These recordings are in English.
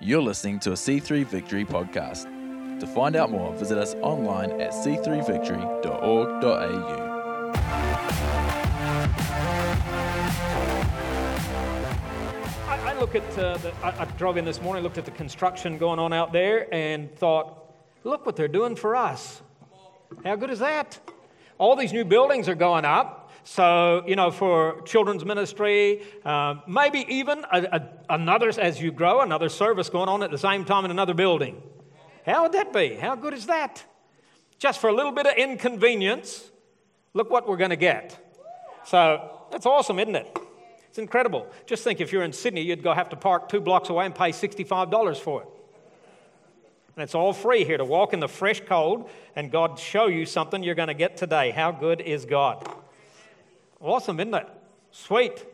You're listening to a C3 Victory podcast. To find out more, visit us online at c3victory.org.au. I, I look at uh, the, I, I drove in this morning, looked at the construction going on out there, and thought, look what they're doing for us. How good is that? All these new buildings are going up. So, you know, for children's ministry, uh, maybe even a, a, another, as you grow, another service going on at the same time in another building. How would that be? How good is that? Just for a little bit of inconvenience, look what we're going to get. So, that's awesome, isn't it? It's incredible. Just think if you're in Sydney, you'd go have to park two blocks away and pay $65 for it. And it's all free here to walk in the fresh cold and God show you something you're going to get today. How good is God? Awesome, isn't it? Sweet.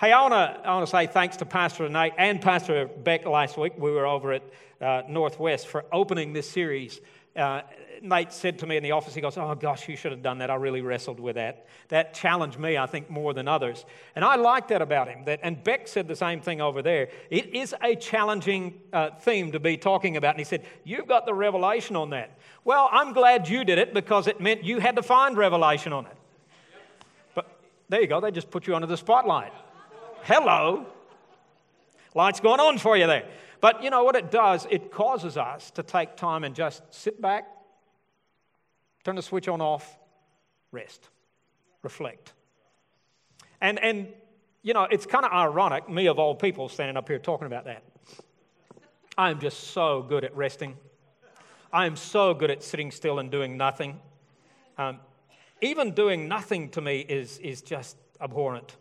Hey, I want to I wanna say thanks to Pastor Nate and Pastor Beck last week. We were over at uh, Northwest for opening this series. Uh, Nate said to me in the office, he goes, Oh gosh, you should have done that. I really wrestled with that. That challenged me, I think, more than others. And I like that about him. That, and Beck said the same thing over there. It is a challenging uh, theme to be talking about. And he said, You've got the revelation on that. Well, I'm glad you did it because it meant you had to find revelation on it. There you go, they just put you under the spotlight. Hello. Lights going on for you there. But you know what it does? It causes us to take time and just sit back, turn the switch on off, rest, reflect. And, and you know, it's kind of ironic, me of all people standing up here talking about that. I am just so good at resting. I am so good at sitting still and doing nothing. Um, even doing nothing to me is, is just abhorrent.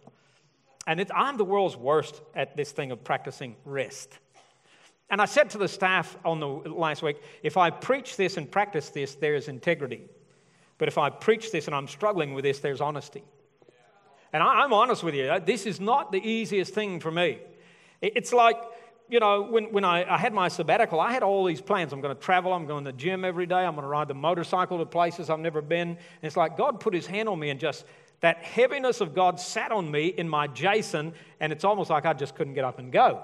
And it, I'm the world's worst at this thing of practicing rest. And I said to the staff on the last week, if I preach this and practice this, there is integrity. But if I preach this and I'm struggling with this, there's honesty. And I, am honest with you, this is not the easiest thing for me. It's like, you know, when, when I, I had my sabbatical, I had all these plans. I'm going to travel, I'm going to the gym every day, I'm going to ride the motorcycle to places I've never been. And it's like God put his hand on me and just that heaviness of God sat on me in my Jason, and it's almost like I just couldn't get up and go.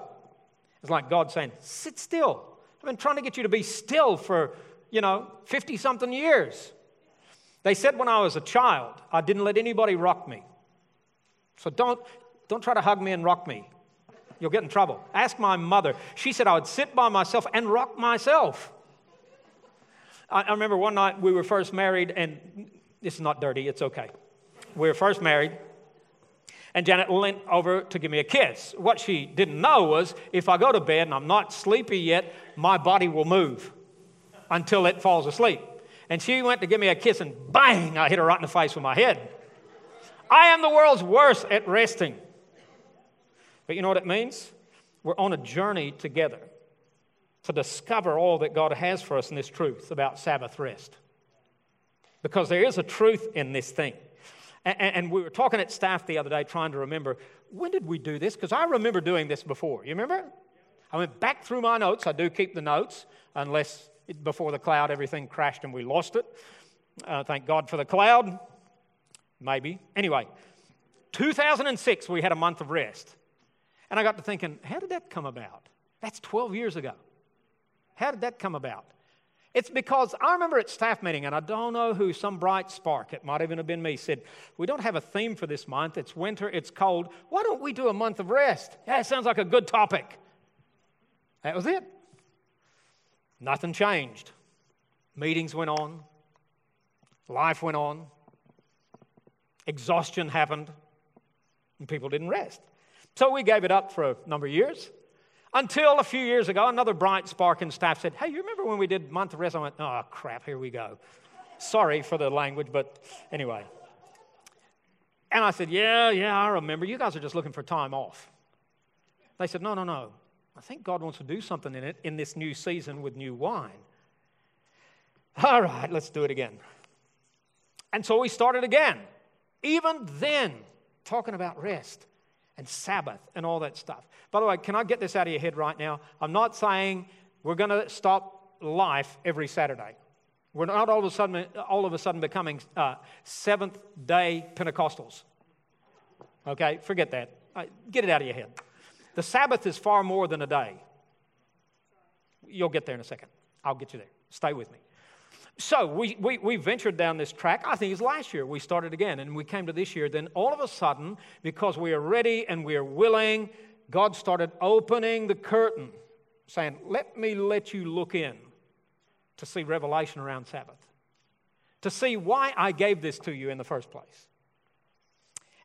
It's like God saying, Sit still. I've been trying to get you to be still for, you know, 50 something years. They said when I was a child, I didn't let anybody rock me. So don't, don't try to hug me and rock me. You'll get in trouble. Ask my mother. She said I would sit by myself and rock myself. I, I remember one night we were first married, and this is not dirty, it's okay. We were first married, and Janet leaned over to give me a kiss. What she didn't know was if I go to bed and I'm not sleepy yet, my body will move until it falls asleep. And she went to give me a kiss, and bang, I hit her right in the face with my head. I am the world's worst at resting. But you know what it means? We're on a journey together to discover all that God has for us in this truth about Sabbath rest. Because there is a truth in this thing. And, we were talking at staff the other day trying to remember when did we do this? Because I remember doing this before. You remember? I went back through my notes. I do keep the notes, unless before the cloud everything crashed and we lost it. Uh, thank God for the cloud. Maybe. Anyway, 2006, we had a month of rest. And I got to thinking, how did that come about? That's 12 years ago. How did that come about? It's because I remember at staff meeting, and I don't know who, some bright spark, it might even have been me, said, We don't have a theme for this month. It's winter, it's cold. Why don't we do a month of rest? Yeah, it sounds like a good topic. That was it. Nothing changed. Meetings went on, life went on, exhaustion happened, and people didn't rest. So we gave it up for a number of years. Until a few years ago, another bright spark in staff said, Hey, you remember when we did month of rest? I went, Oh, crap, here we go. Sorry for the language, but anyway. And I said, Yeah, yeah, I remember. You guys are just looking for time off. They said, No, no, no. I think God wants to do something in it in this new season with new wine. All right, let's do it again. And so we started again. Even then, talking about rest and Sabbath and all that stuff. By the way, can I get this out of your head right now? I'm not saying we're going to stop life every Saturday. We're not all of a sudden, all of a sudden becoming uh, seventh day Pentecostals. Okay, forget that. Uh, get it out of your head. The Sabbath is far more than a day. you'll get there in a second. I'll get you there. Stay with me. So we, we, we ventured down this track. I think it was last year we started again, and we came to this year. Then all of a sudden, because we are ready and we are willing, God started opening the curtain, saying, Let me let you look in to see revelation around Sabbath, to see why I gave this to you in the first place.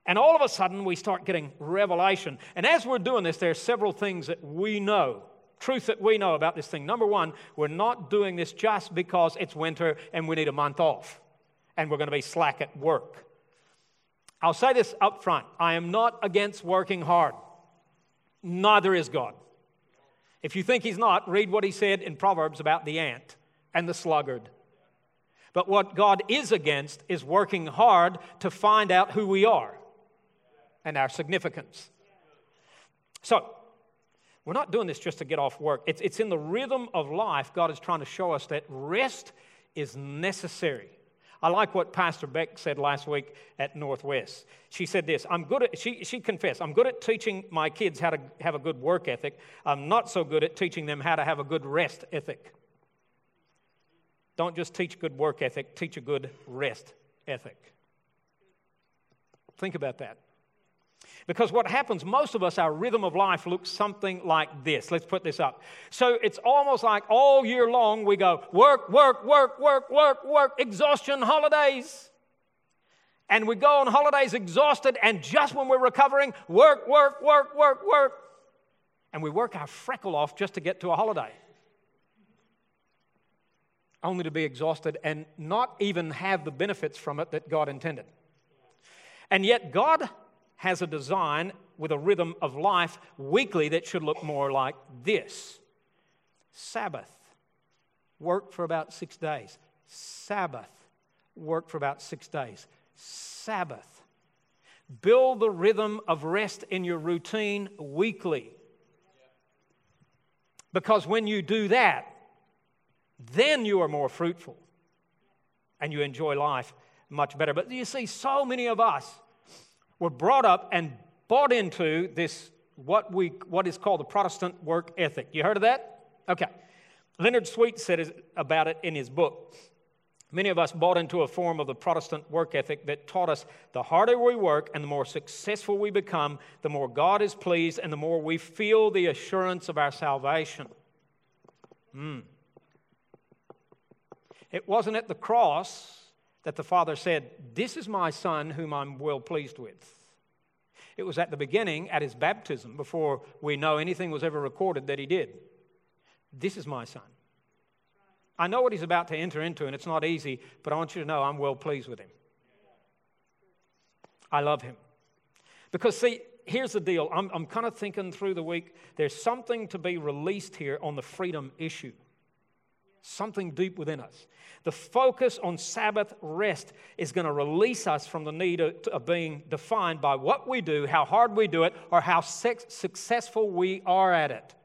And all of a sudden, we start getting revelation. And as we're doing this, there are several things that we know truth that we know about this thing. Number one, we're not doing this just because it's winter and we need a month off and we're going to be slack at work. I'll say this up front I am not against working hard, neither is God. If you think He's not, read what He said in Proverbs about the ant and the sluggard. But what God is against is working hard to find out who we are and our significance. So, we're not doing this just to get off work. It's, it's in the rhythm of life, God is trying to show us that rest is necessary. I like what Pastor Beck said last week at Northwest. She said this I'm good at, she, she confessed, I'm good at teaching my kids how to have a good work ethic. I'm not so good at teaching them how to have a good rest ethic. Don't just teach good work ethic, teach a good rest ethic. Think about that. Because what happens, most of us, our rhythm of life looks something like this. Let's put this up. So it's almost like all year long we go work, work, work, work, work, work, exhaustion, holidays. And we go on holidays exhausted, and just when we're recovering, work, work, work, work, work. And we work our freckle off just to get to a holiday. Only to be exhausted and not even have the benefits from it that God intended. And yet, God has a design with a rhythm of life weekly that should look more like this Sabbath, work for about six days. Sabbath, work for about six days. Sabbath. Build the rhythm of rest in your routine weekly. Because when you do that, then you are more fruitful and you enjoy life much better. But you see, so many of us, were brought up and bought into this, what, we, what is called the Protestant work ethic. You heard of that? Okay. Leonard Sweet said about it in his book. Many of us bought into a form of the Protestant work ethic that taught us the harder we work and the more successful we become, the more God is pleased and the more we feel the assurance of our salvation. Mm. It wasn't at the cross that the Father said, This is my Son whom I'm well pleased with. It was at the beginning, at his baptism, before we know anything was ever recorded that he did. This is my Son. I know what he's about to enter into, and it's not easy, but I want you to know I'm well pleased with him. I love him. Because, see, here's the deal I'm, I'm kind of thinking through the week, there's something to be released here on the freedom issue something deep within us. The focus on Sabbath rest is going to release us from the need of, being defined by what we do, how hard we do it, or how successful we are at it.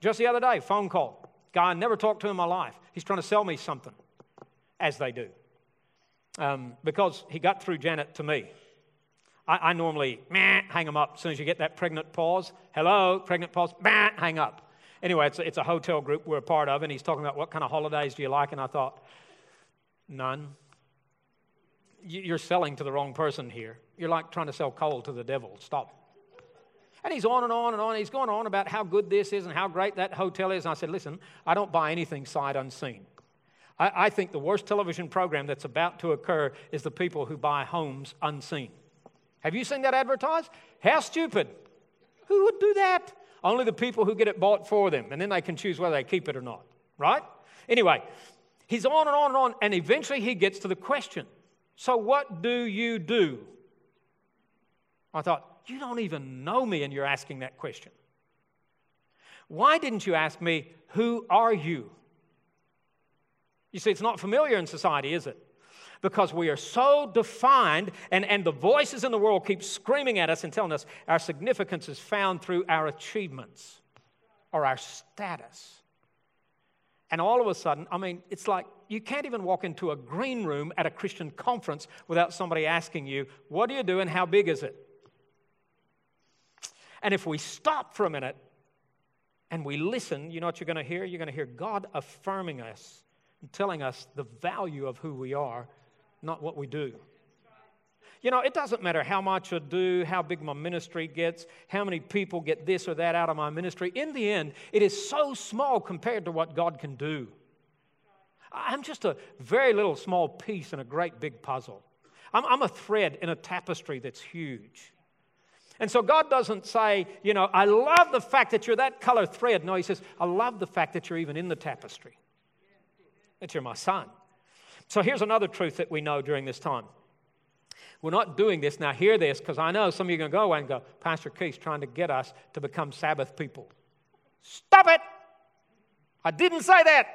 Just the other day, phone call. Guy I never talked to in my life. He's trying to sell me something, as they do. Um, because he got through Janet to me. I, I normally meh, hang them up as soon as you get that pregnant pause. Hello, pregnant pause, meh, hang up. Anyway, it's a, it's a hotel group we're a part of, and he's talking about what kind of holidays do you like, and I thought, none. You're selling to the wrong person here. You're like trying to sell coal to the devil. Stop. And he's on and on and on. He's going on about how good this is and how great that hotel is. And I said, listen, I don't buy anything sight unseen. I, I think the worst television program that's about to occur is the people who buy homes unseen. Have you seen that advertised? How stupid. Who would do that? Only the people who get it bought for them, and then they can choose whether they keep it or not, right? Anyway, he's on and on and on, and eventually he gets to the question So, what do you do? I thought, You don't even know me, and you're asking that question. Why didn't you ask me, Who are you? You see, it's not familiar in society, is it? Because we are so defined, and, and the voices in the world keep screaming at us and telling us our significance is found through our achievements or our status. And all of a sudden, I mean, it's like you can't even walk into a green room at a Christian conference without somebody asking you, What do you do and how big is it? And if we stop for a minute and we listen, you know what you're going to hear? You're going to hear God affirming us and telling us the value of who we are, not what we do. You know, it doesn't matter how much I do, how big my ministry gets, how many people get this or that out of my ministry. In the end, it is so small compared to what God can do. I'm just a very little small piece in a great big puzzle. I'm, I'm a thread in a tapestry that's huge. And so God doesn't say, you know, I love the fact that you're that color thread. No, He says, I love the fact that you're even in the tapestry, that you're my son. So here's another truth that we know during this time we're not doing this. Now, hear this, because I know some of you are going to go away and go, Pastor Keith's trying to get us to become Sabbath people. Stop it! I didn't say that.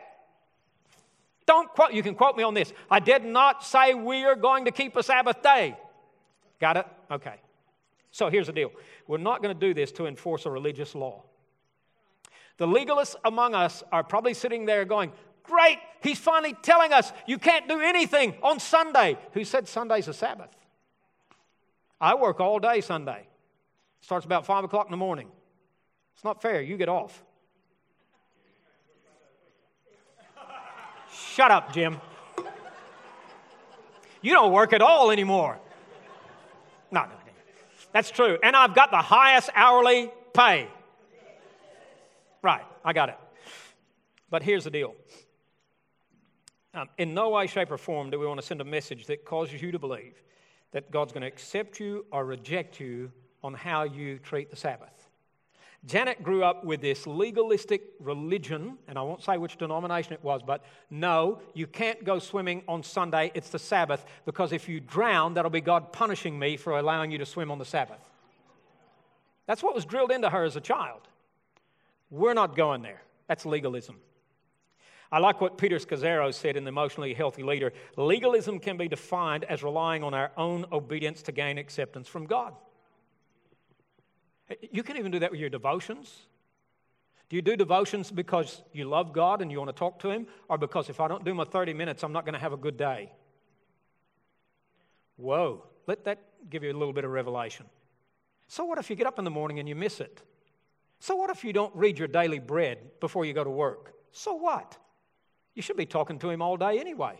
Don't quote, you can quote me on this. I did not say we are going to keep a Sabbath day. Got it? Okay. So here's the deal we're not going to do this to enforce a religious law. The legalists among us are probably sitting there going, Great, he's finally telling us you can't do anything on Sunday. Who said Sunday's a Sabbath? I work all day Sunday. Starts about 5 o'clock in the morning. It's not fair. You get off. Shut up, Jim. You don't work at all anymore. No, no, no. That's true. And I've got the highest hourly pay. Right, I got it. But here's the deal. Um, in no way, shape, or form do we want to send a message that causes you to believe that God's going to accept you or reject you on how you treat the Sabbath. Janet grew up with this legalistic religion, and I won't say which denomination it was, but no, you can't go swimming on Sunday, it's the Sabbath, because if you drown, that'll be God punishing me for allowing you to swim on the Sabbath. That's what was drilled into her as a child. We're not going there. That's legalism. I like what Peter Scazzero said in The Emotionally Healthy Leader legalism can be defined as relying on our own obedience to gain acceptance from God. You can even do that with your devotions. Do you do devotions because you love God and you want to talk to Him, or because if I don't do my 30 minutes, I'm not going to have a good day? Whoa, let that give you a little bit of revelation. So, what if you get up in the morning and you miss it? So, what if you don't read your daily bread before you go to work? So, what? You should be talking to him all day anyway.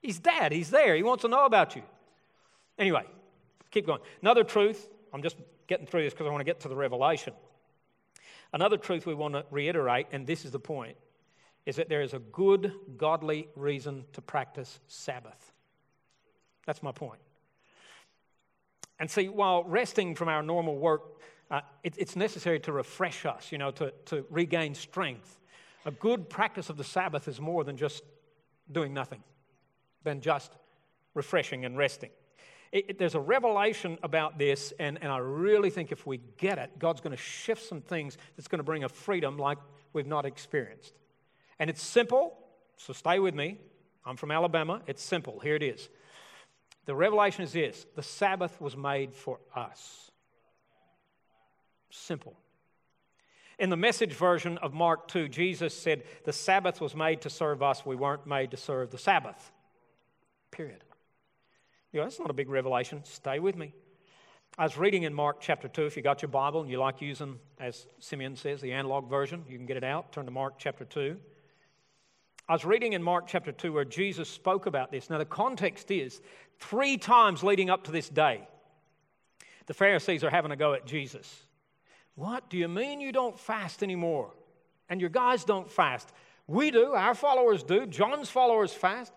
He's dad, he's there, he wants to know about you. Anyway, keep going. Another truth, I'm just getting through this because I want to get to the revelation. Another truth we want to reiterate, and this is the point, is that there is a good, godly reason to practice Sabbath. That's my point. And see, while resting from our normal work, uh, it, it's necessary to refresh us, you know, to, to regain strength. A good practice of the Sabbath is more than just doing nothing, than just refreshing and resting. It, it, there's a revelation about this, and, and I really think if we get it, God's going to shift some things that's going to bring a freedom like we've not experienced. And it's simple, so stay with me. I'm from Alabama. It's simple. Here it is. The revelation is this the Sabbath was made for us. Simple. In the message version of Mark 2, Jesus said, The Sabbath was made to serve us. We weren't made to serve the Sabbath. Period. You know, that's not a big revelation. Stay with me. I was reading in Mark chapter 2. If you got your Bible and you like using, as Simeon says, the analog version, you can get it out. Turn to Mark chapter 2. I was reading in Mark chapter 2 where Jesus spoke about this. Now, the context is three times leading up to this day, the Pharisees are having a go at Jesus. What? Do you mean you don't fast anymore? And your guys don't fast? We do. Our followers do. John's followers fast.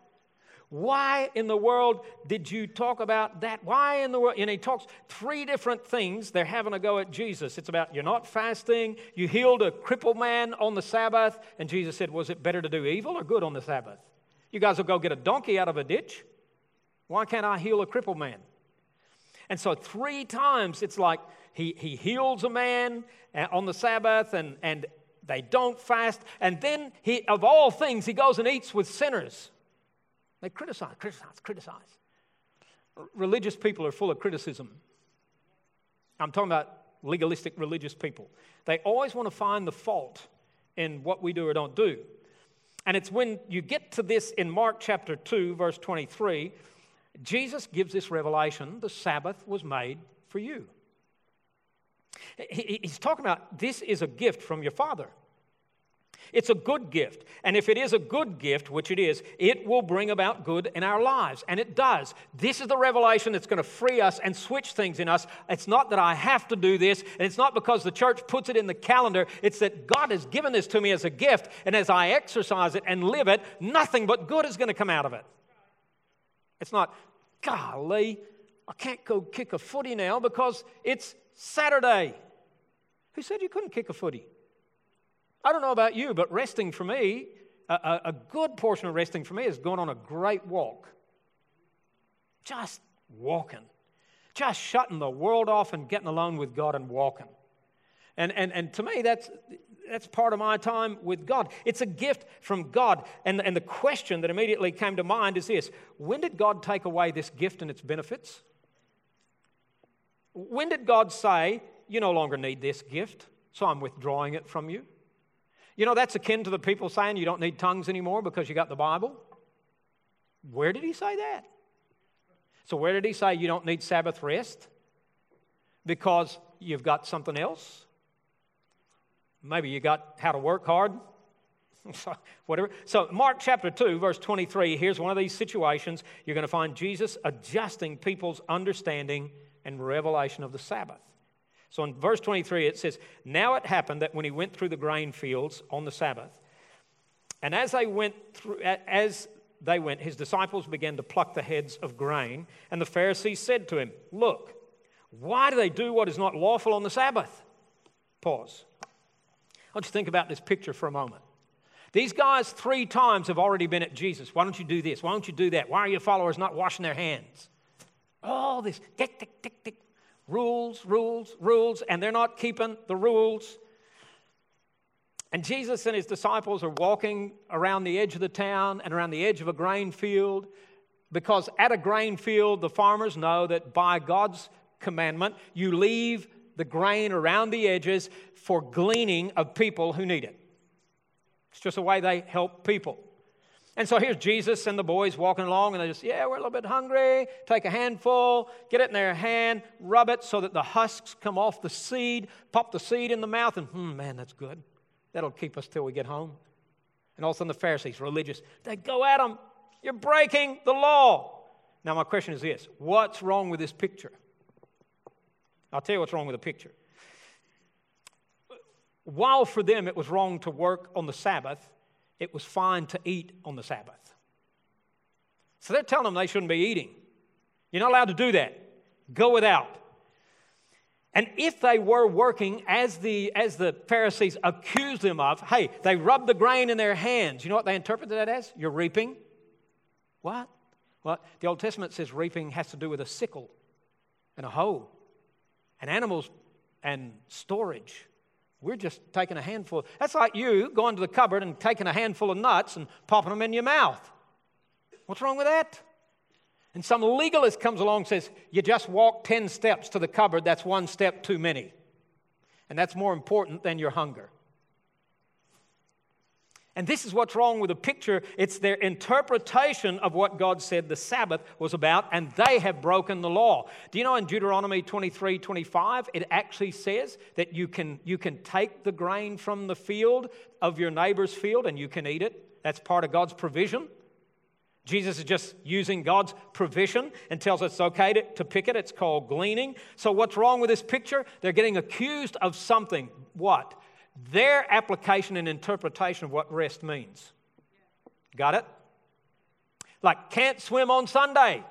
Why in the world did you talk about that? Why in the world? And he talks three different things. They're having a go at Jesus. It's about you're not fasting, you healed a crippled man on the Sabbath, and Jesus said, Was it better to do evil or good on the Sabbath? You guys will go get a donkey out of a ditch. Why can't I heal a crippled man? And so, three times it's like he, he heals a man uh, on the Sabbath and, and they don't fast. And then, he, of all things, he goes and eats with sinners. They criticize, criticize, criticize. Religious people are full of criticism. I'm talking about legalistic religious people. They always want to find the fault in what we do or don't do. And it's when you get to this in Mark chapter 2, verse 23 Jesus gives this revelation the Sabbath was made for you. He's talking about this is a gift from your Father. It's a good gift. And if it is a good gift, which it is, it will bring about good in our lives. And it does. This is the revelation that's going to free us and switch things in us. It's not that I have to do this, and it's not because the church puts it in the calendar. It's that God has given this to me as a gift. And as I exercise it and live it, nothing but good is going to come out of it. It's not, golly, I can't go kick a footy now because it's Saturday. Who said you couldn't kick a footy? I don't know about you, but resting for me, a, a good portion of resting for me is going on a great walk. Just walking. Just shutting the world off and getting alone with God and walking. And, and, and to me, that's, that's part of my time with God. It's a gift from God. And, and the question that immediately came to mind is this When did God take away this gift and its benefits? When did God say, You no longer need this gift, so I'm withdrawing it from you? You know, that's akin to the people saying you don't need tongues anymore because you got the Bible. Where did he say that? So, where did he say you don't need Sabbath rest? Because you've got something else? Maybe you got how to work hard? Whatever. So, Mark chapter 2, verse 23, here's one of these situations. You're going to find Jesus adjusting people's understanding and revelation of the Sabbath. So in verse 23, it says, Now it happened that when he went through the grain fields on the Sabbath, and as they went through, as they went, his disciples began to pluck the heads of grain, and the Pharisees said to him, Look, why do they do what is not lawful on the Sabbath? Pause. I want you to think about this picture for a moment. These guys three times have already been at Jesus. Why don't you do this? Why don't you do that? Why are your followers not washing their hands? All this tick, tick, tick, tick rules, rules, rules, and they're not keeping the rules. And Jesus and his disciples are walking around the edge of the town and around the edge of a grain field because at a grain field, the farmers know that by God's commandment, you leave the grain around the edges for gleaning of people who need it. It's just a way they help people. And so here's Jesus and the boys walking along, and they just, yeah, we're a little bit hungry. Take a handful, get it in their hand, rub it so that the husks come off the seed, pop the seed in the mouth, and hmm, man, that's good. That'll keep us till we get home. And all of a sudden, the Pharisees, religious, they go at them. You're breaking the law. Now, my question is this what's wrong with this picture? I'll tell you what's wrong with the picture. While for them it was wrong to work on the Sabbath, it was fine to eat on the Sabbath. So they're telling them they shouldn't be eating. You're not allowed to do that. Go without. And if they were working as the, as the Pharisees accused them of, hey, they rubbed the grain in their hands. You know what they interpreted that as? You're reaping. What? Well, the Old Testament says reaping has to do with a sickle and a hoe and animals and storage. We're just taking a handful. That's like you going to the cupboard and taking a handful of nuts and popping them in your mouth. What's wrong with that? And some legalist comes along and says, You just walk 10 steps to the cupboard, that's one step too many. And that's more important than your hunger. And this is what's wrong with the picture. It's their interpretation of what God said the Sabbath was about, and they have broken the law. Do you know in Deuteronomy 23 25, it actually says that you can, you can take the grain from the field of your neighbor's field and you can eat it? That's part of God's provision. Jesus is just using God's provision and tells us it's okay to, to pick it. It's called gleaning. So, what's wrong with this picture? They're getting accused of something. What? Their application and interpretation of what rest means. Got it? Like, can't swim on Sunday.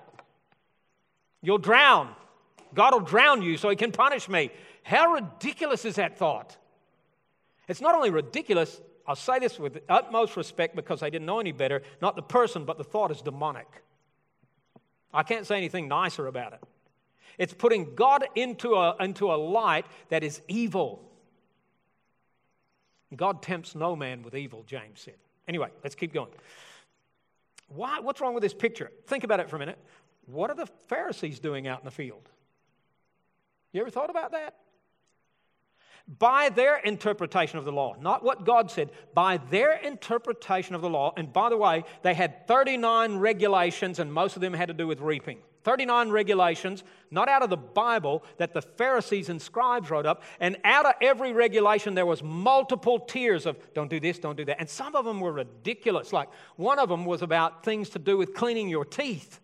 You'll drown. God will drown you so he can punish me. How ridiculous is that thought? It's not only ridiculous, I'll say this with utmost respect because I didn't know any better, not the person, but the thought is demonic. I can't say anything nicer about it. It's putting God into a, into a light that is evil. God tempts no man with evil, James said. Anyway, let's keep going. Why, what's wrong with this picture? Think about it for a minute. What are the Pharisees doing out in the field? You ever thought about that? By their interpretation of the law, not what God said, by their interpretation of the law, and by the way, they had 39 regulations and most of them had to do with reaping. 39 regulations, not out of the Bible, that the Pharisees and scribes wrote up. And out of every regulation, there was multiple tiers of don't do this, don't do that. And some of them were ridiculous. Like one of them was about things to do with cleaning your teeth.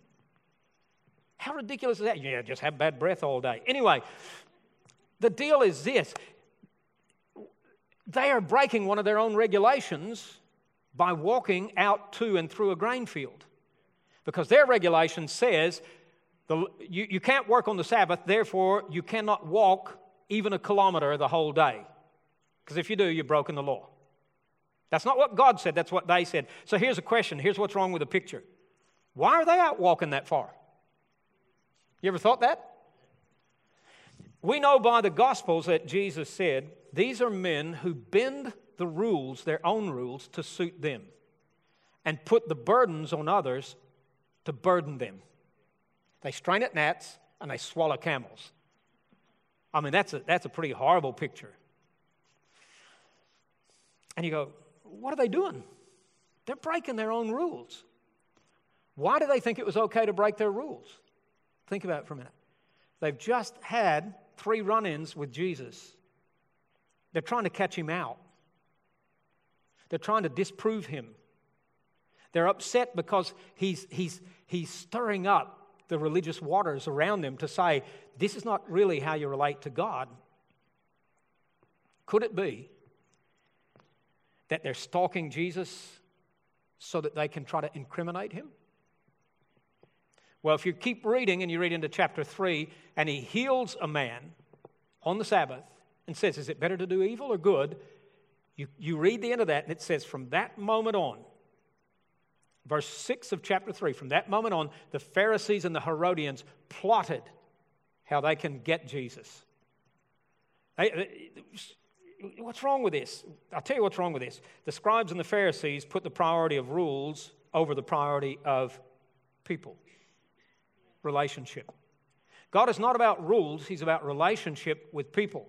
How ridiculous is that? Yeah, just have bad breath all day. Anyway, the deal is this they are breaking one of their own regulations by walking out to and through a grain field. Because their regulation says the, you, you can't work on the Sabbath, therefore, you cannot walk even a kilometer the whole day. Because if you do, you've broken the law. That's not what God said, that's what they said. So here's a question here's what's wrong with the picture. Why are they out walking that far? You ever thought that? We know by the Gospels that Jesus said, These are men who bend the rules, their own rules, to suit them and put the burdens on others to burden them. They strain at gnats and they swallow camels. I mean, that's a, that's a pretty horrible picture. And you go, what are they doing? They're breaking their own rules. Why do they think it was okay to break their rules? Think about it for a minute. They've just had three run ins with Jesus. They're trying to catch him out, they're trying to disprove him. They're upset because he's, he's, he's stirring up the religious waters around them to say, this is not really how you relate to God. Could it be that they're stalking Jesus so that they can try to incriminate him? Well, if you keep reading and you read into chapter 3, and he heals a man on the Sabbath and says, Is it better to do evil or good? You, you read the end of that, and it says, From that moment on, verse 6 of chapter 3 from that moment on, the Pharisees and the Herodians plotted how they can get Jesus. what's wrong with this? I'll tell you what's wrong with this. The scribes and the Pharisees put the priority of rules over the priority of people, relationship. God is not about rules, He's about relationship with people.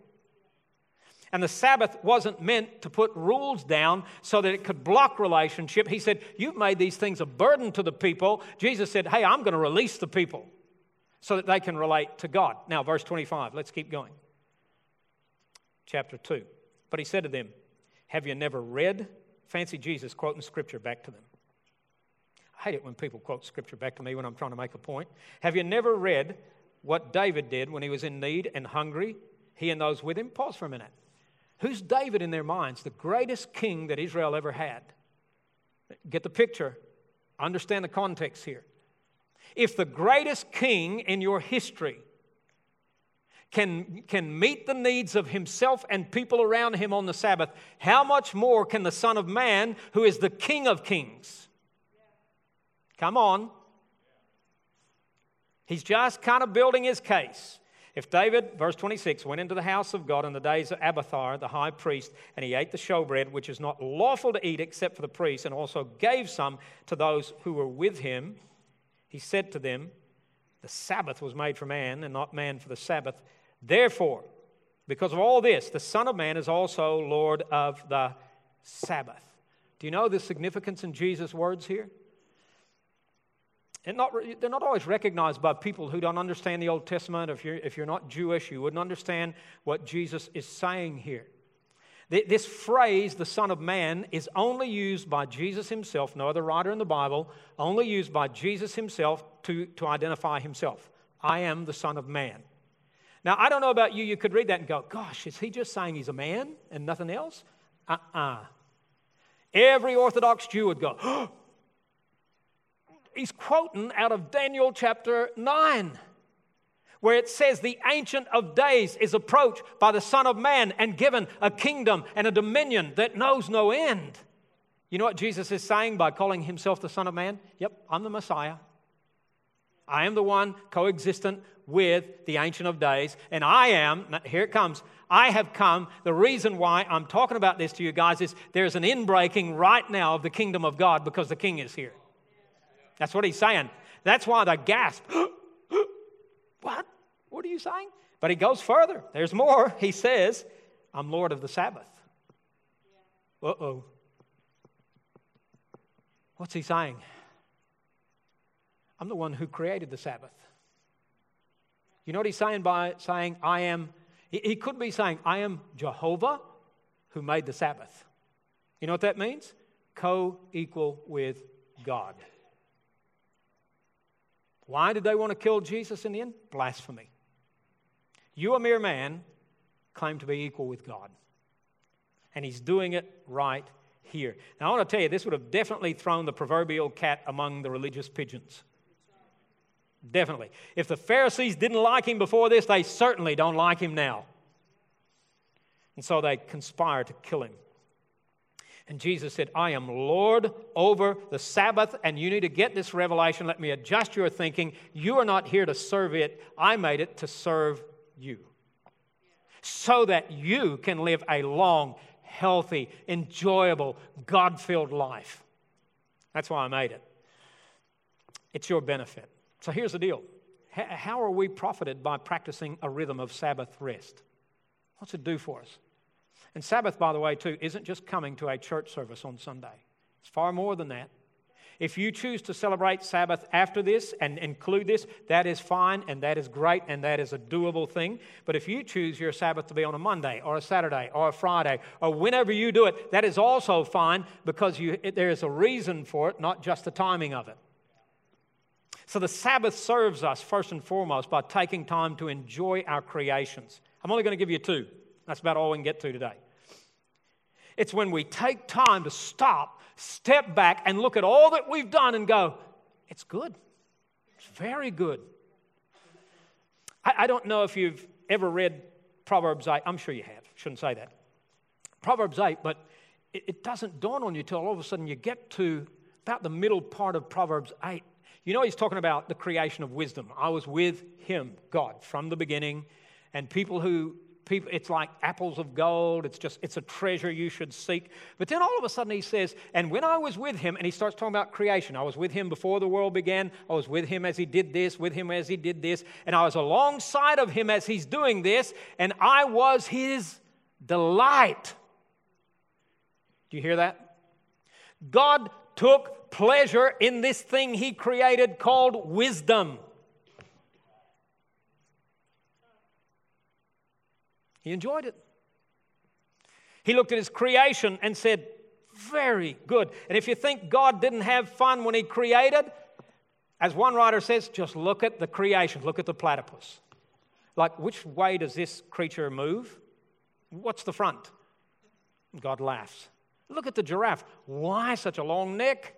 And the Sabbath wasn't meant to put rules down so that it could block relationship. He said, You've made these things a burden to the people. Jesus said, Hey, I'm going to release the people so that they can relate to God. Now, verse 25, let's keep going. Chapter 2. But he said to them, Have you never read? Fancy Jesus quoting scripture back to them. I hate it when people quote scripture back to me when I'm trying to make a point. Have you never read what David did when he was in need and hungry? He and those with him? Pause for a minute. Who's David in their minds? The greatest king that Israel ever had. Get the picture, understand the context here. If the greatest king in your history can, can meet the needs of himself and people around him on the Sabbath, how much more can the Son of Man, who is the King of Kings? Come on. He's just kind of building his case. If David, verse 26, went into the house of God in the days of Abiathar, the high priest, and he ate the showbread, which is not lawful to eat except for the priest, and also gave some to those who were with him, he said to them, The Sabbath was made for man, and not man for the Sabbath. Therefore, because of all this, the Son of Man is also Lord of the Sabbath. Do you know the significance in Jesus' words here? Not, they're not always recognized by people who don't understand the Old Testament. If you're, if you're not Jewish, you wouldn't understand what Jesus is saying here. This phrase, the Son of Man, is only used by Jesus himself, no other writer in the Bible, only used by Jesus himself to, to identify himself. I am the Son of Man. Now, I don't know about you, you could read that and go, gosh, is he just saying he's a man and nothing else? Uh uh-uh. uh Every Orthodox Jew would go, oh, he's quoting out of Daniel chapter 9, where it says, The Ancient of Days is approached by the Son of Man and given a kingdom and a dominion that knows no end. You know what Jesus is saying by calling himself the Son of Man? Yep, I'm the Messiah. I am the one coexistent with the Ancient of Days, and I am, here it comes, I have come. The reason why I'm talking about this to you guys is there's an inbreaking right now of the kingdom of God because the King is here. That's what he's saying. That's why they gasp. what? What are you saying? But he goes further. There's more. He says, I'm Lord of the Sabbath. Uh oh. What's he saying? I'm the one who created the Sabbath. You know what he's saying by saying, I am? He, he could be saying, I am Jehovah who made the Sabbath. You know what that means? Co equal with God. Why did they want to kill Jesus in the end? Blasphemy. You, a mere man, claim to be equal with God. And he's doing it right here. Now, I want to tell you, this would have definitely thrown the proverbial cat among the religious pigeons. Definitely. If the Pharisees didn't like him before this, they certainly don't like him now. And so they conspire to kill him. And Jesus said, I am Lord over the Sabbath, and you need to get this revelation. Let me adjust your thinking. You are not here to serve it, I made it to serve you. So that you can live a long, healthy, enjoyable, God filled life. That's why I made it. It's your benefit. So here's the deal how are we profited by practicing a rhythm of Sabbath rest? What's it do for us? And Sabbath, by the way, too, isn't just coming to a church service on Sunday, it's far more than that. If you choose to celebrate Sabbath after this and include this, that is fine and that is great and that is a doable thing. But if you choose your Sabbath to be on a Monday or a Saturday or a Friday or whenever you do it, that is also fine because you, there is a reason for it, not just the timing of it. So the Sabbath serves us first and foremost by taking time to enjoy our creations. I'm only going to give you two. That's about all we can get to today. It's when we take time to stop, step back, and look at all that we've done and go, it's good. It's very good. I, I don't know if you've ever read Proverbs 8. I'm sure you have. Shouldn't say that. Proverbs 8, but it, it doesn't dawn on you till all of a sudden you get to about the middle part of Proverbs 8. You know, he's talking about the creation of wisdom. I was with him, God, from the beginning. And people who people, it's like apples of gold. It's just, it's a treasure you should seek. But then all of a sudden he says, and when I was with him, and he starts talking about creation, I was with him before the world began. I was with him as he did this, with him as he did this. And I was alongside of him as he's doing this, and I was his delight. Do you hear that? God took pleasure in this thing he created called wisdom. He enjoyed it. He looked at his creation and said, Very good. And if you think God didn't have fun when he created, as one writer says, just look at the creation, look at the platypus. Like, which way does this creature move? What's the front? God laughs. Look at the giraffe. Why such a long neck?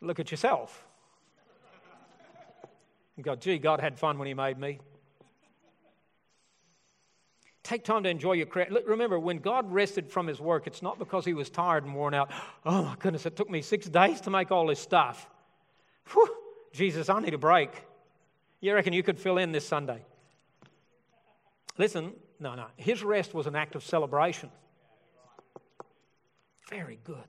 Look at yourself. And go, gee, God had fun when He made me. Take time to enjoy your craft. Remember, when God rested from his work, it's not because he was tired and worn out. Oh my goodness, it took me six days to make all this stuff. Whew, Jesus, I need a break. You reckon you could fill in this Sunday? Listen, no, no. His rest was an act of celebration. Very good.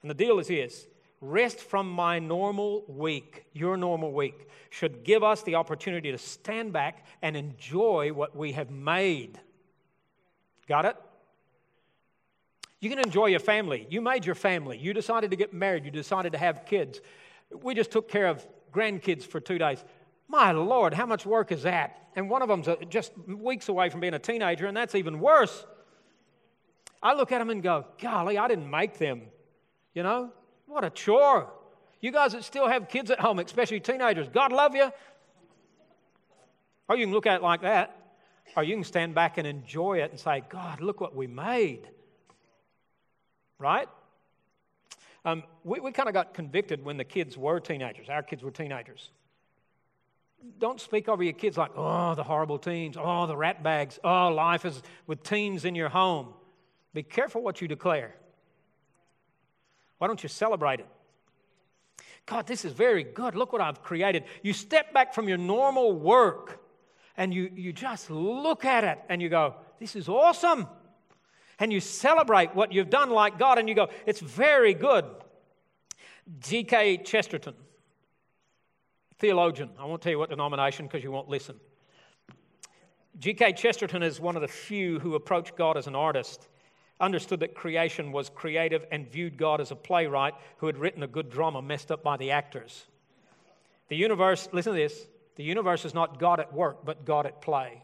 And the deal is this Rest from my normal week, your normal week, should give us the opportunity to stand back and enjoy what we have made. Got it? You can enjoy your family. You made your family. You decided to get married. You decided to have kids. We just took care of grandkids for two days. My Lord, how much work is that? And one of them's uh, just weeks away from being a teenager, and that's even worse. I look at them and go, golly, I didn't make them. You know? What a chore. You guys that still have kids at home, especially teenagers, God love you. Or you can look at it like that, or you can stand back and enjoy it and say, God, look what we made. Right? Um, we we kind of got convicted when the kids were teenagers. Our kids were teenagers. Don't speak over your kids like, oh, the horrible teens, oh, the rat bags, oh, life is with teens in your home. Be careful what you declare. Why don't you celebrate it? God, this is very good. Look what I've created. You step back from your normal work and you, you just look at it and you go, This is awesome. And you celebrate what you've done like God and you go, It's very good. G.K. Chesterton, theologian. I won't tell you what denomination because you won't listen. G.K. Chesterton is one of the few who approach God as an artist understood that creation was creative and viewed God as a playwright who had written a good drama messed up by the actors. The universe, listen to this, The universe is not God at work, but God at play.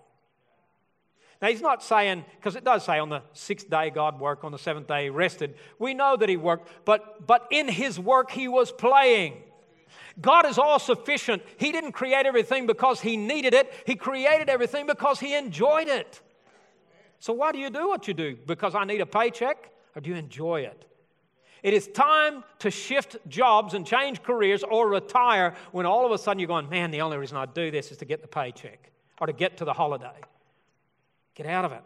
Now, he's not saying, because it does say on the sixth day God worked, on the seventh day he rested. We know that he worked, but, but in his work he was playing. God is all sufficient. He didn't create everything because he needed it, he created everything because he enjoyed it. So, why do you do what you do? Because I need a paycheck, or do you enjoy it? It is time to shift jobs and change careers or retire when all of a sudden you're going, man, the only reason I do this is to get the paycheck or to get to the holiday. Get out of it.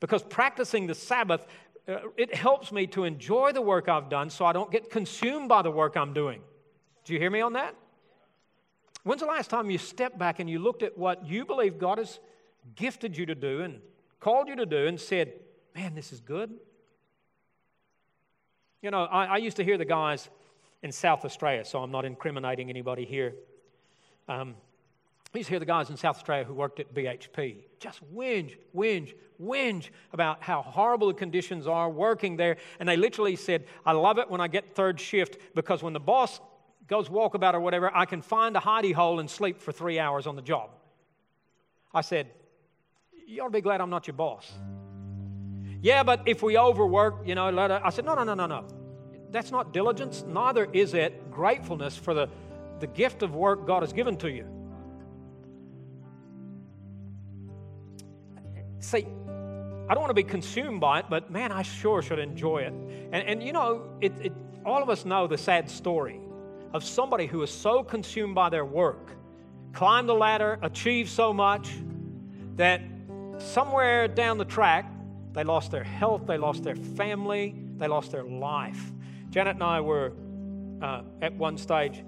Because practicing the Sabbath, uh, it helps me to enjoy the work I've done so I don't get consumed by the work I'm doing. Do you hear me on that? When's the last time you stepped back and you looked at what you believe God has gifted you to do and called you to do and said, man, this is good? You know, I, I used to hear the guys in South Australia, so I'm not incriminating anybody here. Um, I used to hear the guys in South Australia who worked at BHP just whinge, whinge, whinge about how horrible the conditions are working there. And they literally said, I love it when I get third shift because when the boss goes walkabout or whatever, I can find a hidey hole and sleep for three hours on the job. I said, You ought to be glad I'm not your boss. Yeah, but if we overwork, you know, let I said, No, no, no, no, no. That's not diligence, neither is it gratefulness for the, the gift of work God has given to you. See, I don't want to be consumed by it, but man, I sure should enjoy it. And, and you know, it, it, all of us know the sad story of somebody who is so consumed by their work, climbed the ladder, achieved so much, that somewhere down the track, they lost their health, they lost their family, they lost their life. Janet and I were uh, at one stage,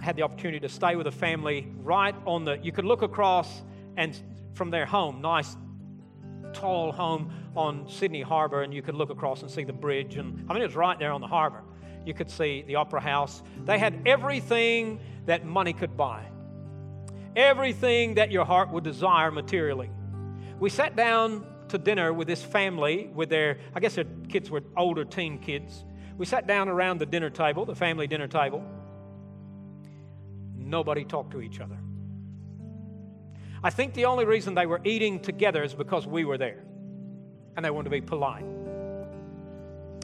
had the opportunity to stay with a family right on the, you could look across and from their home, nice tall home on Sydney Harbour, and you could look across and see the bridge. And I mean, it was right there on the harbour. You could see the Opera House. They had everything that money could buy, everything that your heart would desire materially. We sat down to dinner with this family, with their, I guess their kids were older teen kids. We sat down around the dinner table, the family dinner table. Nobody talked to each other. I think the only reason they were eating together is because we were there and they wanted to be polite.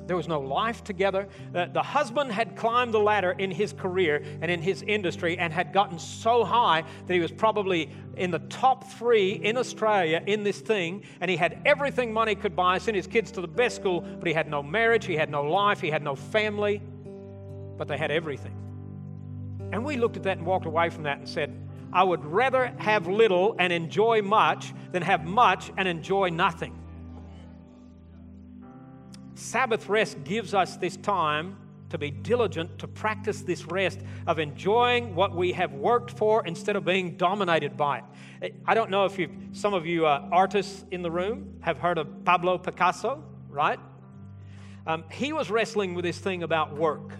There was no life together. The, the, husband had climbed the ladder in his career and in his industry and had gotten so high that he was probably in the top three in Australia in this thing. And he had everything money could buy, sent his kids to the best school, but he had no marriage, he had no life, he had no family, but they had everything. And we looked at that and walked away from that and said, I would rather have little and enjoy much than have much and enjoy nothing. Sabbath rest gives us this time to be diligent to practice this rest of enjoying what we have worked for instead of being dominated by it. I don't know if you some of you uh, artists in the room have heard of Pablo Picasso, right? Um, he was wrestling with this thing about work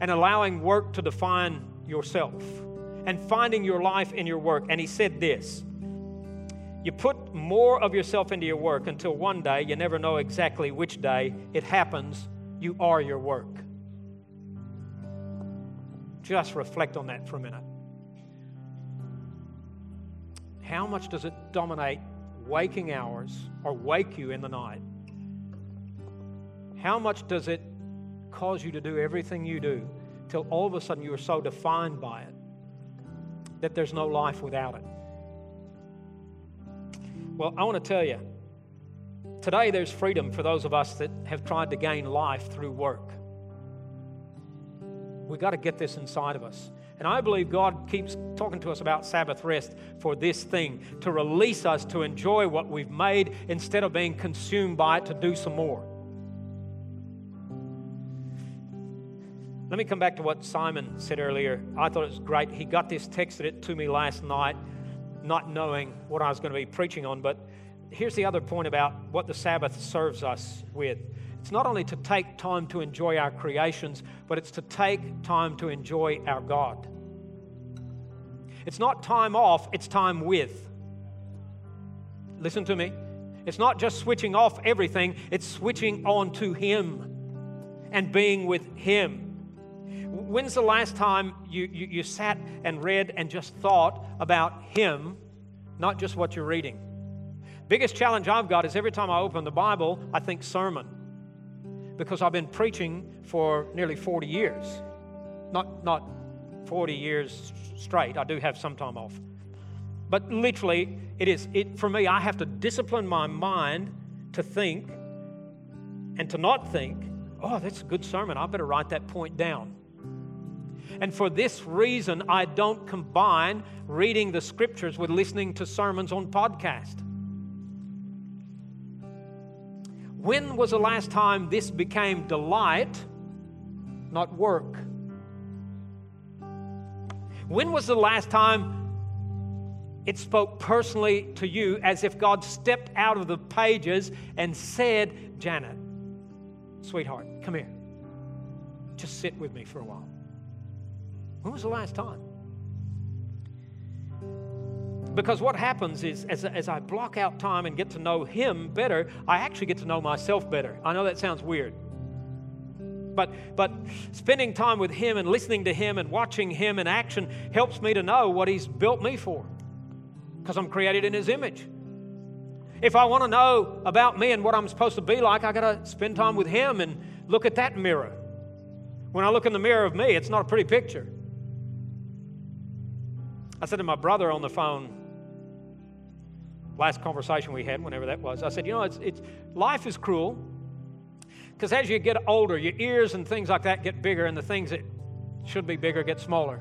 and allowing work to define yourself and finding your life in your work. And he said this You put more of yourself into your work until one day, you never know exactly which day it happens, you are your work. Just reflect on that for a minute. How much does it dominate waking hours or wake you in the night? How much does it cause you to do everything you do till all of a sudden you are so defined by it that there's no life without it. Well, I want to tell you, today there's freedom for those of us that have tried to gain life through work. We've got to get this inside of us. And I believe God keeps talking to us about Sabbath rest for this thing to release us to enjoy what we've made instead of being consumed by it to do some more. Let me come back to what Simon said earlier. I thought it was great. He got this, texted it to me last night, not knowing what I was going to be preaching on. But here's the other point about what the Sabbath serves us with it's not only to take time to enjoy our creations, but it's to take time to enjoy our God. It's not time off, it's time with. Listen to me. It's not just switching off everything, it's switching on to Him and being with Him when's the last time you, you, you sat and read and just thought about Him, not just what you're reading? Biggest challenge I've got is every time I open the Bible, I think sermon. Because I've been preaching for nearly 40 years. Not, not 40 years straight, I do have some time off. But literally, it is, it, for me, I have to discipline my mind to think and to not think, oh, that's a good sermon. I better write that point down. And for this reason, I don't combine reading the scriptures with listening to sermons on podcast. When was the last time this became delight, not work? When was the last time it spoke personally to you as if God stepped out of the pages and said, Janet, sweetheart, come here. Just sit with me for a while. When was the last time? Because what happens is, as, as I block out time and get to know Him better, I actually get to know myself better. I know that sounds weird. But, but spending time with Him and listening to Him and watching Him in action helps me to know what He's built me for because I'm created in His image. If I want to know about me and what I'm supposed to be like, I got to spend time with Him and look at that mirror. When I look in the mirror of me, it's not a pretty picture. I said to my brother on the phone, last conversation we had, whenever that was, I said, You know, it's, it's, life is cruel because as you get older, your ears and things like that get bigger, and the things that should be bigger get smaller.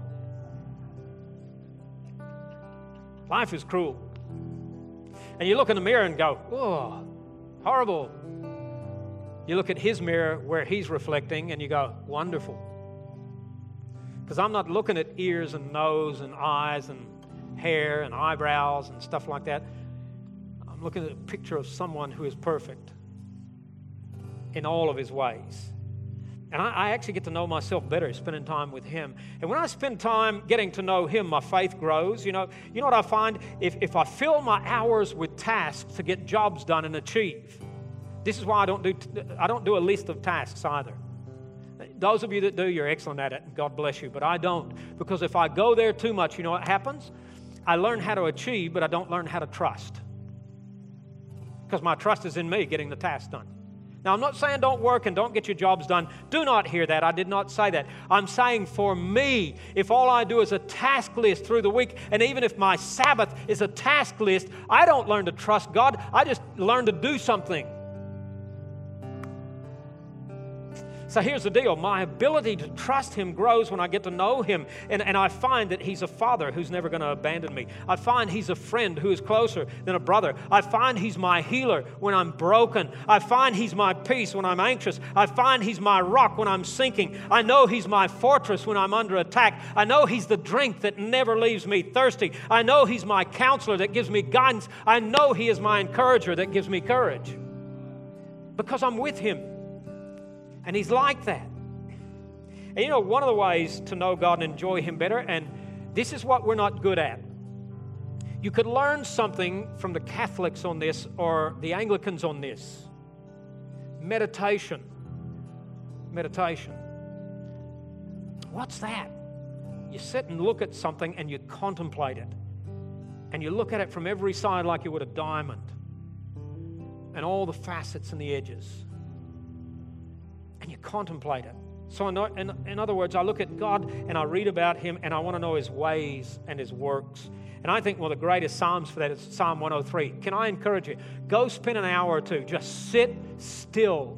Life is cruel. And you look in the mirror and go, oh, horrible. You look at his mirror where he's reflecting and you go, wonderful. Because I'm not looking at ears and nose and eyes and hair and eyebrows and stuff like that. I'm looking at a picture of someone who is perfect in all of his ways. And I, I, actually get to know myself better spending time with Him. And when I spend time getting to know Him, my faith grows. You know, you know what I find? If, if I fill my hours with tasks to get jobs done and achieve, this is why I don't do, I don't do a list of tasks either. Those of you that do, you're excellent at it, God bless you. But I don't. Because if I go there too much, you know what happens? I learn how to achieve, but I don't learn how to trust. Because my trust is in me getting the task done. Now, I'm not saying don't work and don't get your jobs done. Do not hear that. I did not say that. I'm saying for me, if all I do is a task list through the week, and even if my Sabbath is a task list, I don't learn to trust God. I just learn to do something. So here's the deal my ability to trust Him grows when I get to know Him. And, and I find that He's a father who's never going to abandon me. I find He's a friend who is closer than a brother. I find He's my healer when I'm broken. I find He's my peace when I'm anxious. I find He's my rock when I'm sinking. I know He's my fortress when I'm under attack. I know He's the drink that never leaves me thirsty. I know He's my counselor that gives me guidance. I know He is my encourager that gives me courage because I'm with Him. And He's like that. And you know, one of the ways to know God and enjoy Him better, and this is what we're not good at. You could learn something from the Catholics on this or the Anglicans on this meditation. Meditation. What's that? You sit and look at something and you contemplate it. And you look at it from every side like you would a diamond and all the facets and the edges contemplate it. So, in, in, in, other words, I look at God and I read about Him and I want to know His ways and His works. And I think one of the greatest Psalms for that is Psalm 103. Can I encourage you? Go spend an hour or two. Just sit still.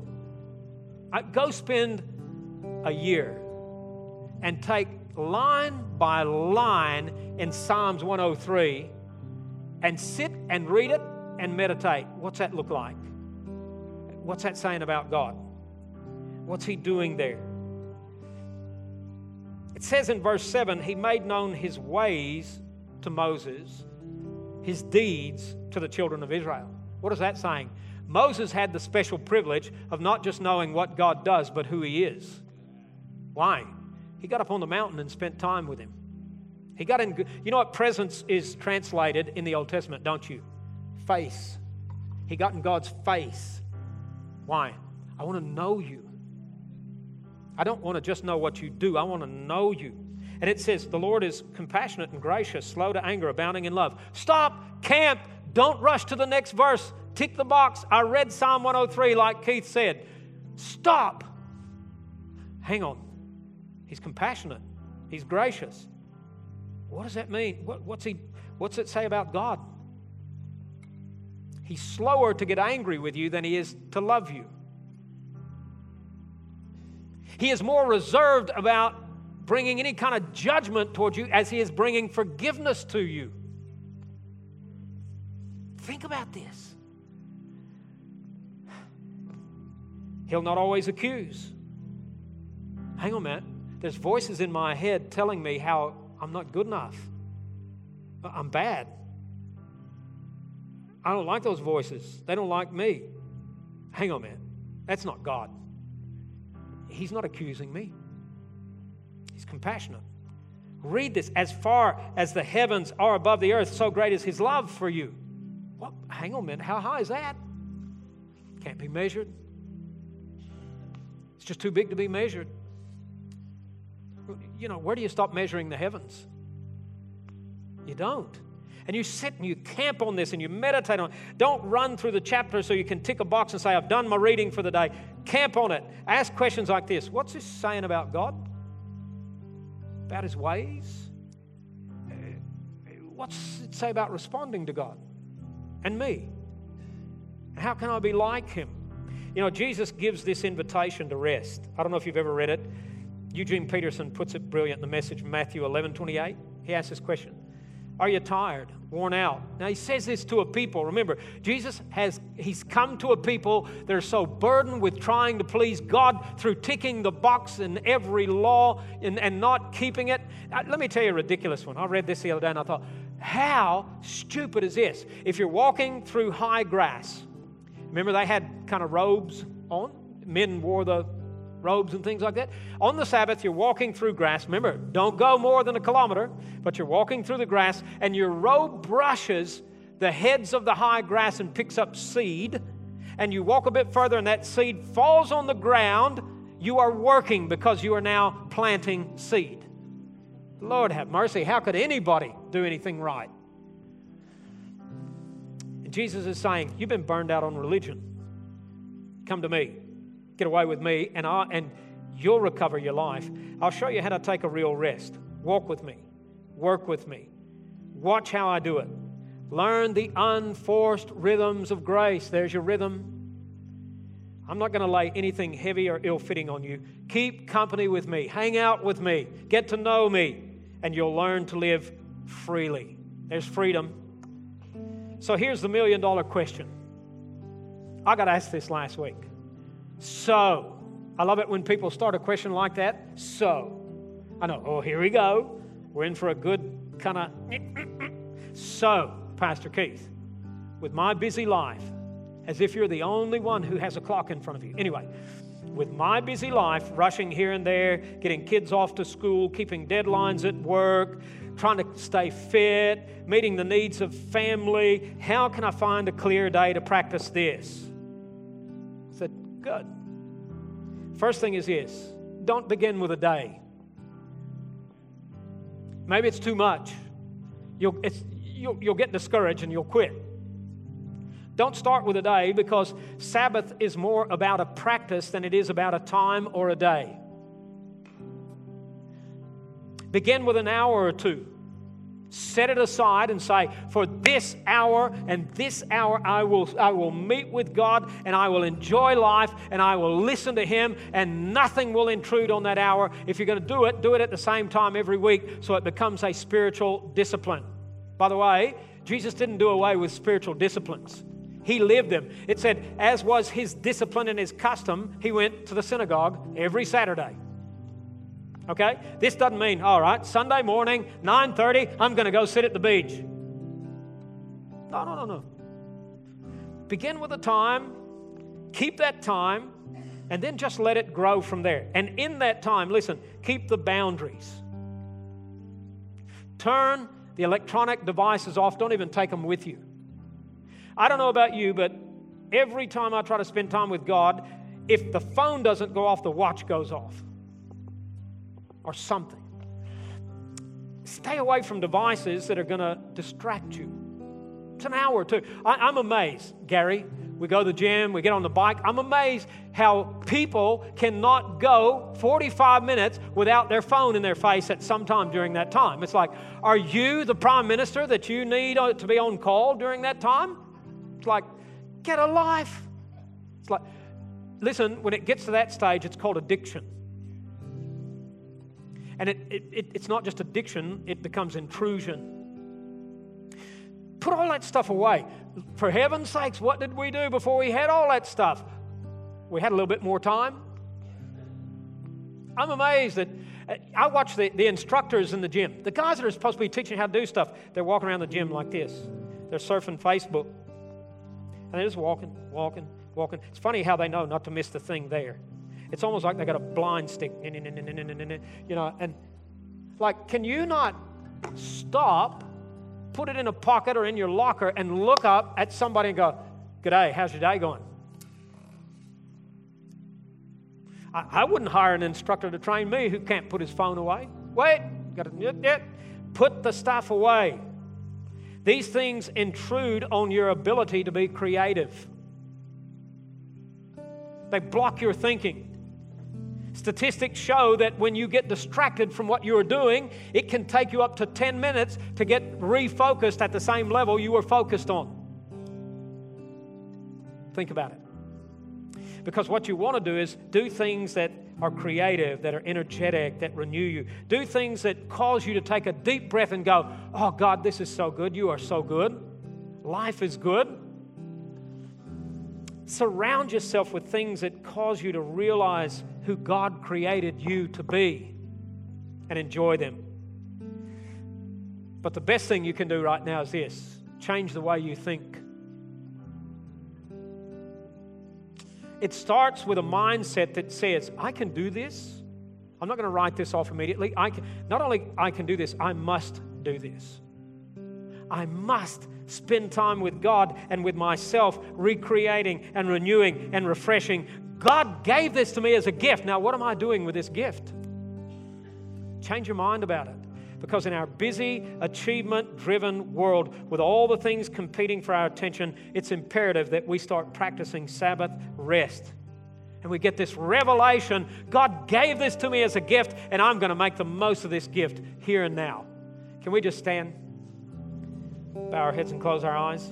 Go spend a year and take line by line in Psalms 103 and sit and read it and meditate. What's that look like? What's that saying about God? What's he doing there? It says in verse 7 He made known his ways to Moses, his deeds to the children of Israel. What is that saying? Moses had the special privilege of not just knowing what God does, but who he is. Why? He got up on the mountain and spent time with him. He got in, you know what presence is translated in the Old Testament, don't you? Face. He got in God's face. Why? I want to know you. I don't want to just know what you do, I want to know you. And it says, The Lord is compassionate and gracious, slow to anger, abounding in love. Stop, camp, don't rush to the next verse. Tick the box. I read Psalm 103 like Keith said. Stop. Hang on. He's compassionate, He's gracious. What does that mean? What, what's, he, what's it say about God? He's slower to get angry with you than he is to love you. He is more reserved about bringing any kind of judgment towards you as he is bringing forgiveness to you. Think about this. He'll not always accuse. Hang on minute. There's voices in my head telling me how I'm not good enough. I'm bad. I don't like those voices. They don't like me. Hang on, man. That's not God. He's not accusing me, He's compassionate. Read this. As far as the heavens are above the earth, so great is His love for you. What? Hang on a minute. How high is that? Can't be measured. It's just too big to be measured. You know, where do you stop measuring the heavens? You don't. And you sit and you camp on this and you meditate on it. Don't run through the chapter so you can tick a box and say, I've done my reading for the day. Camp on it. Ask questions like this What's this saying about God? About his ways? Uh, what's it say about responding to God and me? How can I be like him? You know, Jesus gives this invitation to rest. I don't know if you've ever read it. Eugene Peterson puts it brilliant in the message, Matthew 11 28. He asks this question Are you tired, worn out? Now, he says this to a people. Remember, Jesus has, he's come to a people that are so burdened with trying to please God through ticking the box in every law and, and not keeping it. Uh, let me tell you a ridiculous one. I read this the other day and I thought, how stupid is this? If you're walking through high grass, remember they had kind of robes on? Men wore the robes and things like that. On the Sabbath, you're walking through grass. Remember, don't go more than a kilometer, but you're walking through the grass, and your robe brushes the heads of the high grass and picks up seed. And you walk a bit further, and that seed falls on the ground. You are working because you are now planting seed. Lord have mercy. How could anybody do anything right? And Jesus is saying, You've been burned out on religion. Come to me get away with me, and, I, and you'll recover your life. I'll show you how to take a real rest. Walk with me, work with me, watch how I do it. Learn the unforced rhythms of grace. There's your rhythm. I'm not going to lay anything heavy or ill fitting on you. Keep company with me, hang out with me, get to know me, and you'll learn to live freely. There's freedom. So here's the million dollar question. I got asked this last week. So, I love it when people start a question like that. So, I know, oh, here we go. We're in for a good kind of. So, Pastor Keith, with my busy life, as if you're the only one who has a clock in front of you. Anyway, with my busy life, rushing here and there, getting kids off to school, keeping deadlines at work, trying to stay fit, meeting the needs of family, how can I find a clear day to practice this? Good. First thing is this don't begin with a day. Maybe it's too much. You'll, you'll, you'll get discouraged and you'll quit. Don't start with a day because Sabbath is more about a practice than it is about a time or a day. Begin with an hour or two set it aside and say, For this hour and this hour, I will, I will meet with God and I will enjoy life and I will listen to Him and nothing will intrude on that hour. If you're going to do it, do it at the same time every week so it becomes a spiritual discipline. By the way, Jesus didn't do away with spiritual disciplines. He lived them. It said, as was his discipline and his custom, he went to the synagogue every Saturday. Okay? This doesn't mean, all right, Sunday morning, 9:30, I'm going to go sit at the beach. No, no, no, no. Begin with a time, keep that time, and then just let it grow from there. And in that time, listen, keep the boundaries. Turn the electronic devices off, don't even take them with you. I don't know about you, but every time I try to spend time with God, if the phone doesn't go off, the watch goes off. Or something. Stay away from devices that are going to distract you. It's an hour or two. I, am amazed, Gary. We go to the gym, we get on the bike. I'm amazed how people cannot go 45 minutes without their phone in their face at some time during that time. It's like, are you the prime minister that you need uh, to be on call during that time? It's like, get a life. It's like, listen, when it gets to that stage, it's called addiction. And it, it, it, it's not just addiction, it becomes intrusion. Put all that stuff away. For heaven's sakes, what did we do before we had all that stuff? We had a little bit more time. I'm amazed that uh, I watch the, the instructors in the gym. The guys that are supposed to be teaching how to do stuff, they're walking around the gym like this. They're surfing Facebook. And they're just walking, walking, walking. It's funny how they know not to miss the thing there. It's almost like they got a blind stick, you know, and like, can you not stop, put it in a pocket or in your locker, and look up at somebody and go, G'day, how's your day going? I, I wouldn't hire an instructor to train me who can't put his phone away. Wait, got to put the stuff away. These things intrude on your ability to be creative. They block your thinking. Statistics show that when you get distracted from what you're doing, it can take you up to 10 minutes to get refocused at the same level you were focused on. Think about it. Because what you want to do is do things that are creative, that are energetic, that renew you. Do things that cause you to take a deep breath and go, Oh, God, this is so good. You are so good. Life is good. Surround yourself with things that cause you to realize who God created you to be and enjoy them. But the best thing you can do right now is this change the way you think. It starts with a mindset that says, I can do this. I'm not going to write this off immediately. I can, not only I can do this, I must do this. I must spend time with God and with myself, recreating and renewing and refreshing. God gave this to me as a gift. Now, what am I doing with this gift? Change your mind about it. Because in our busy, achievement driven world, with all the things competing for our attention, it's imperative that we start practicing Sabbath rest. And we get this revelation God gave this to me as a gift, and I'm going to make the most of this gift here and now. Can we just stand? Bow our heads and close our eyes?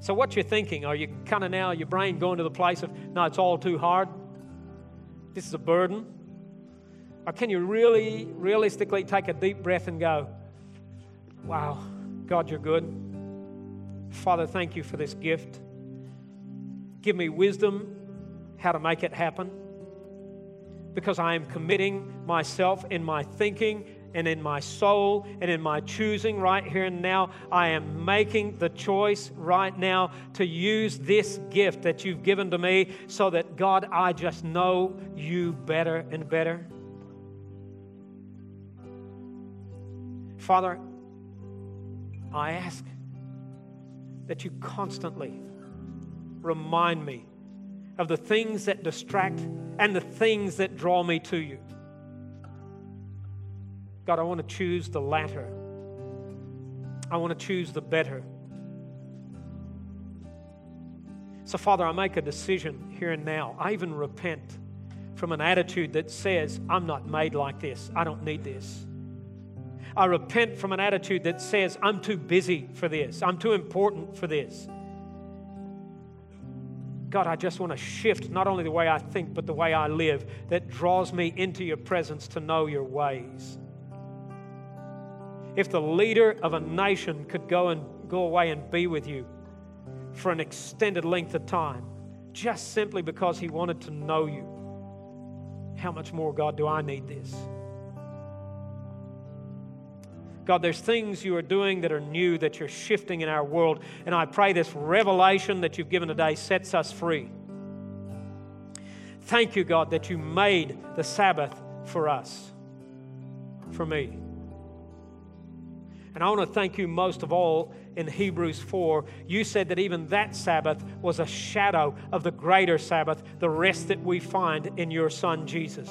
So, what you're thinking? Are you kind of now, your brain going to the place of, no, it's all too hard? This is a burden? Or can you really, realistically take a deep breath and go, wow, God, you're good. Father, thank you for this gift. Give me wisdom how to make it happen because I am committing myself in my thinking and in my soul and in my choosing right here and now. I am making the choice right now to use this gift that you've given to me so that, God, I just know you better and better. Father, I ask that you constantly remind me of the things that distract and the things that draw me to you. God, I want to choose the latter. I want to choose the better. So, Father, I make a decision here and now. I even repent from an attitude that says, I'm not made like this. I don't need this. I repent from an attitude that says, I'm too busy for this. I'm too important for this. God, I just want to shift not only the way I think, but the way I live that draws me into your presence to know your ways. If the leader of a nation could go and go away and be with you for an extended length of time, just simply because he wanted to know you, how much more, God, do I need this? God, there's things you are doing that are new, that you're shifting in our world. And I pray this revelation that you've given today sets us free. Thank you, God, that you made the Sabbath for us, for me. And I want to thank you most of all in Hebrews 4. You said that even that Sabbath was a shadow of the greater Sabbath, the rest that we find in your Son Jesus.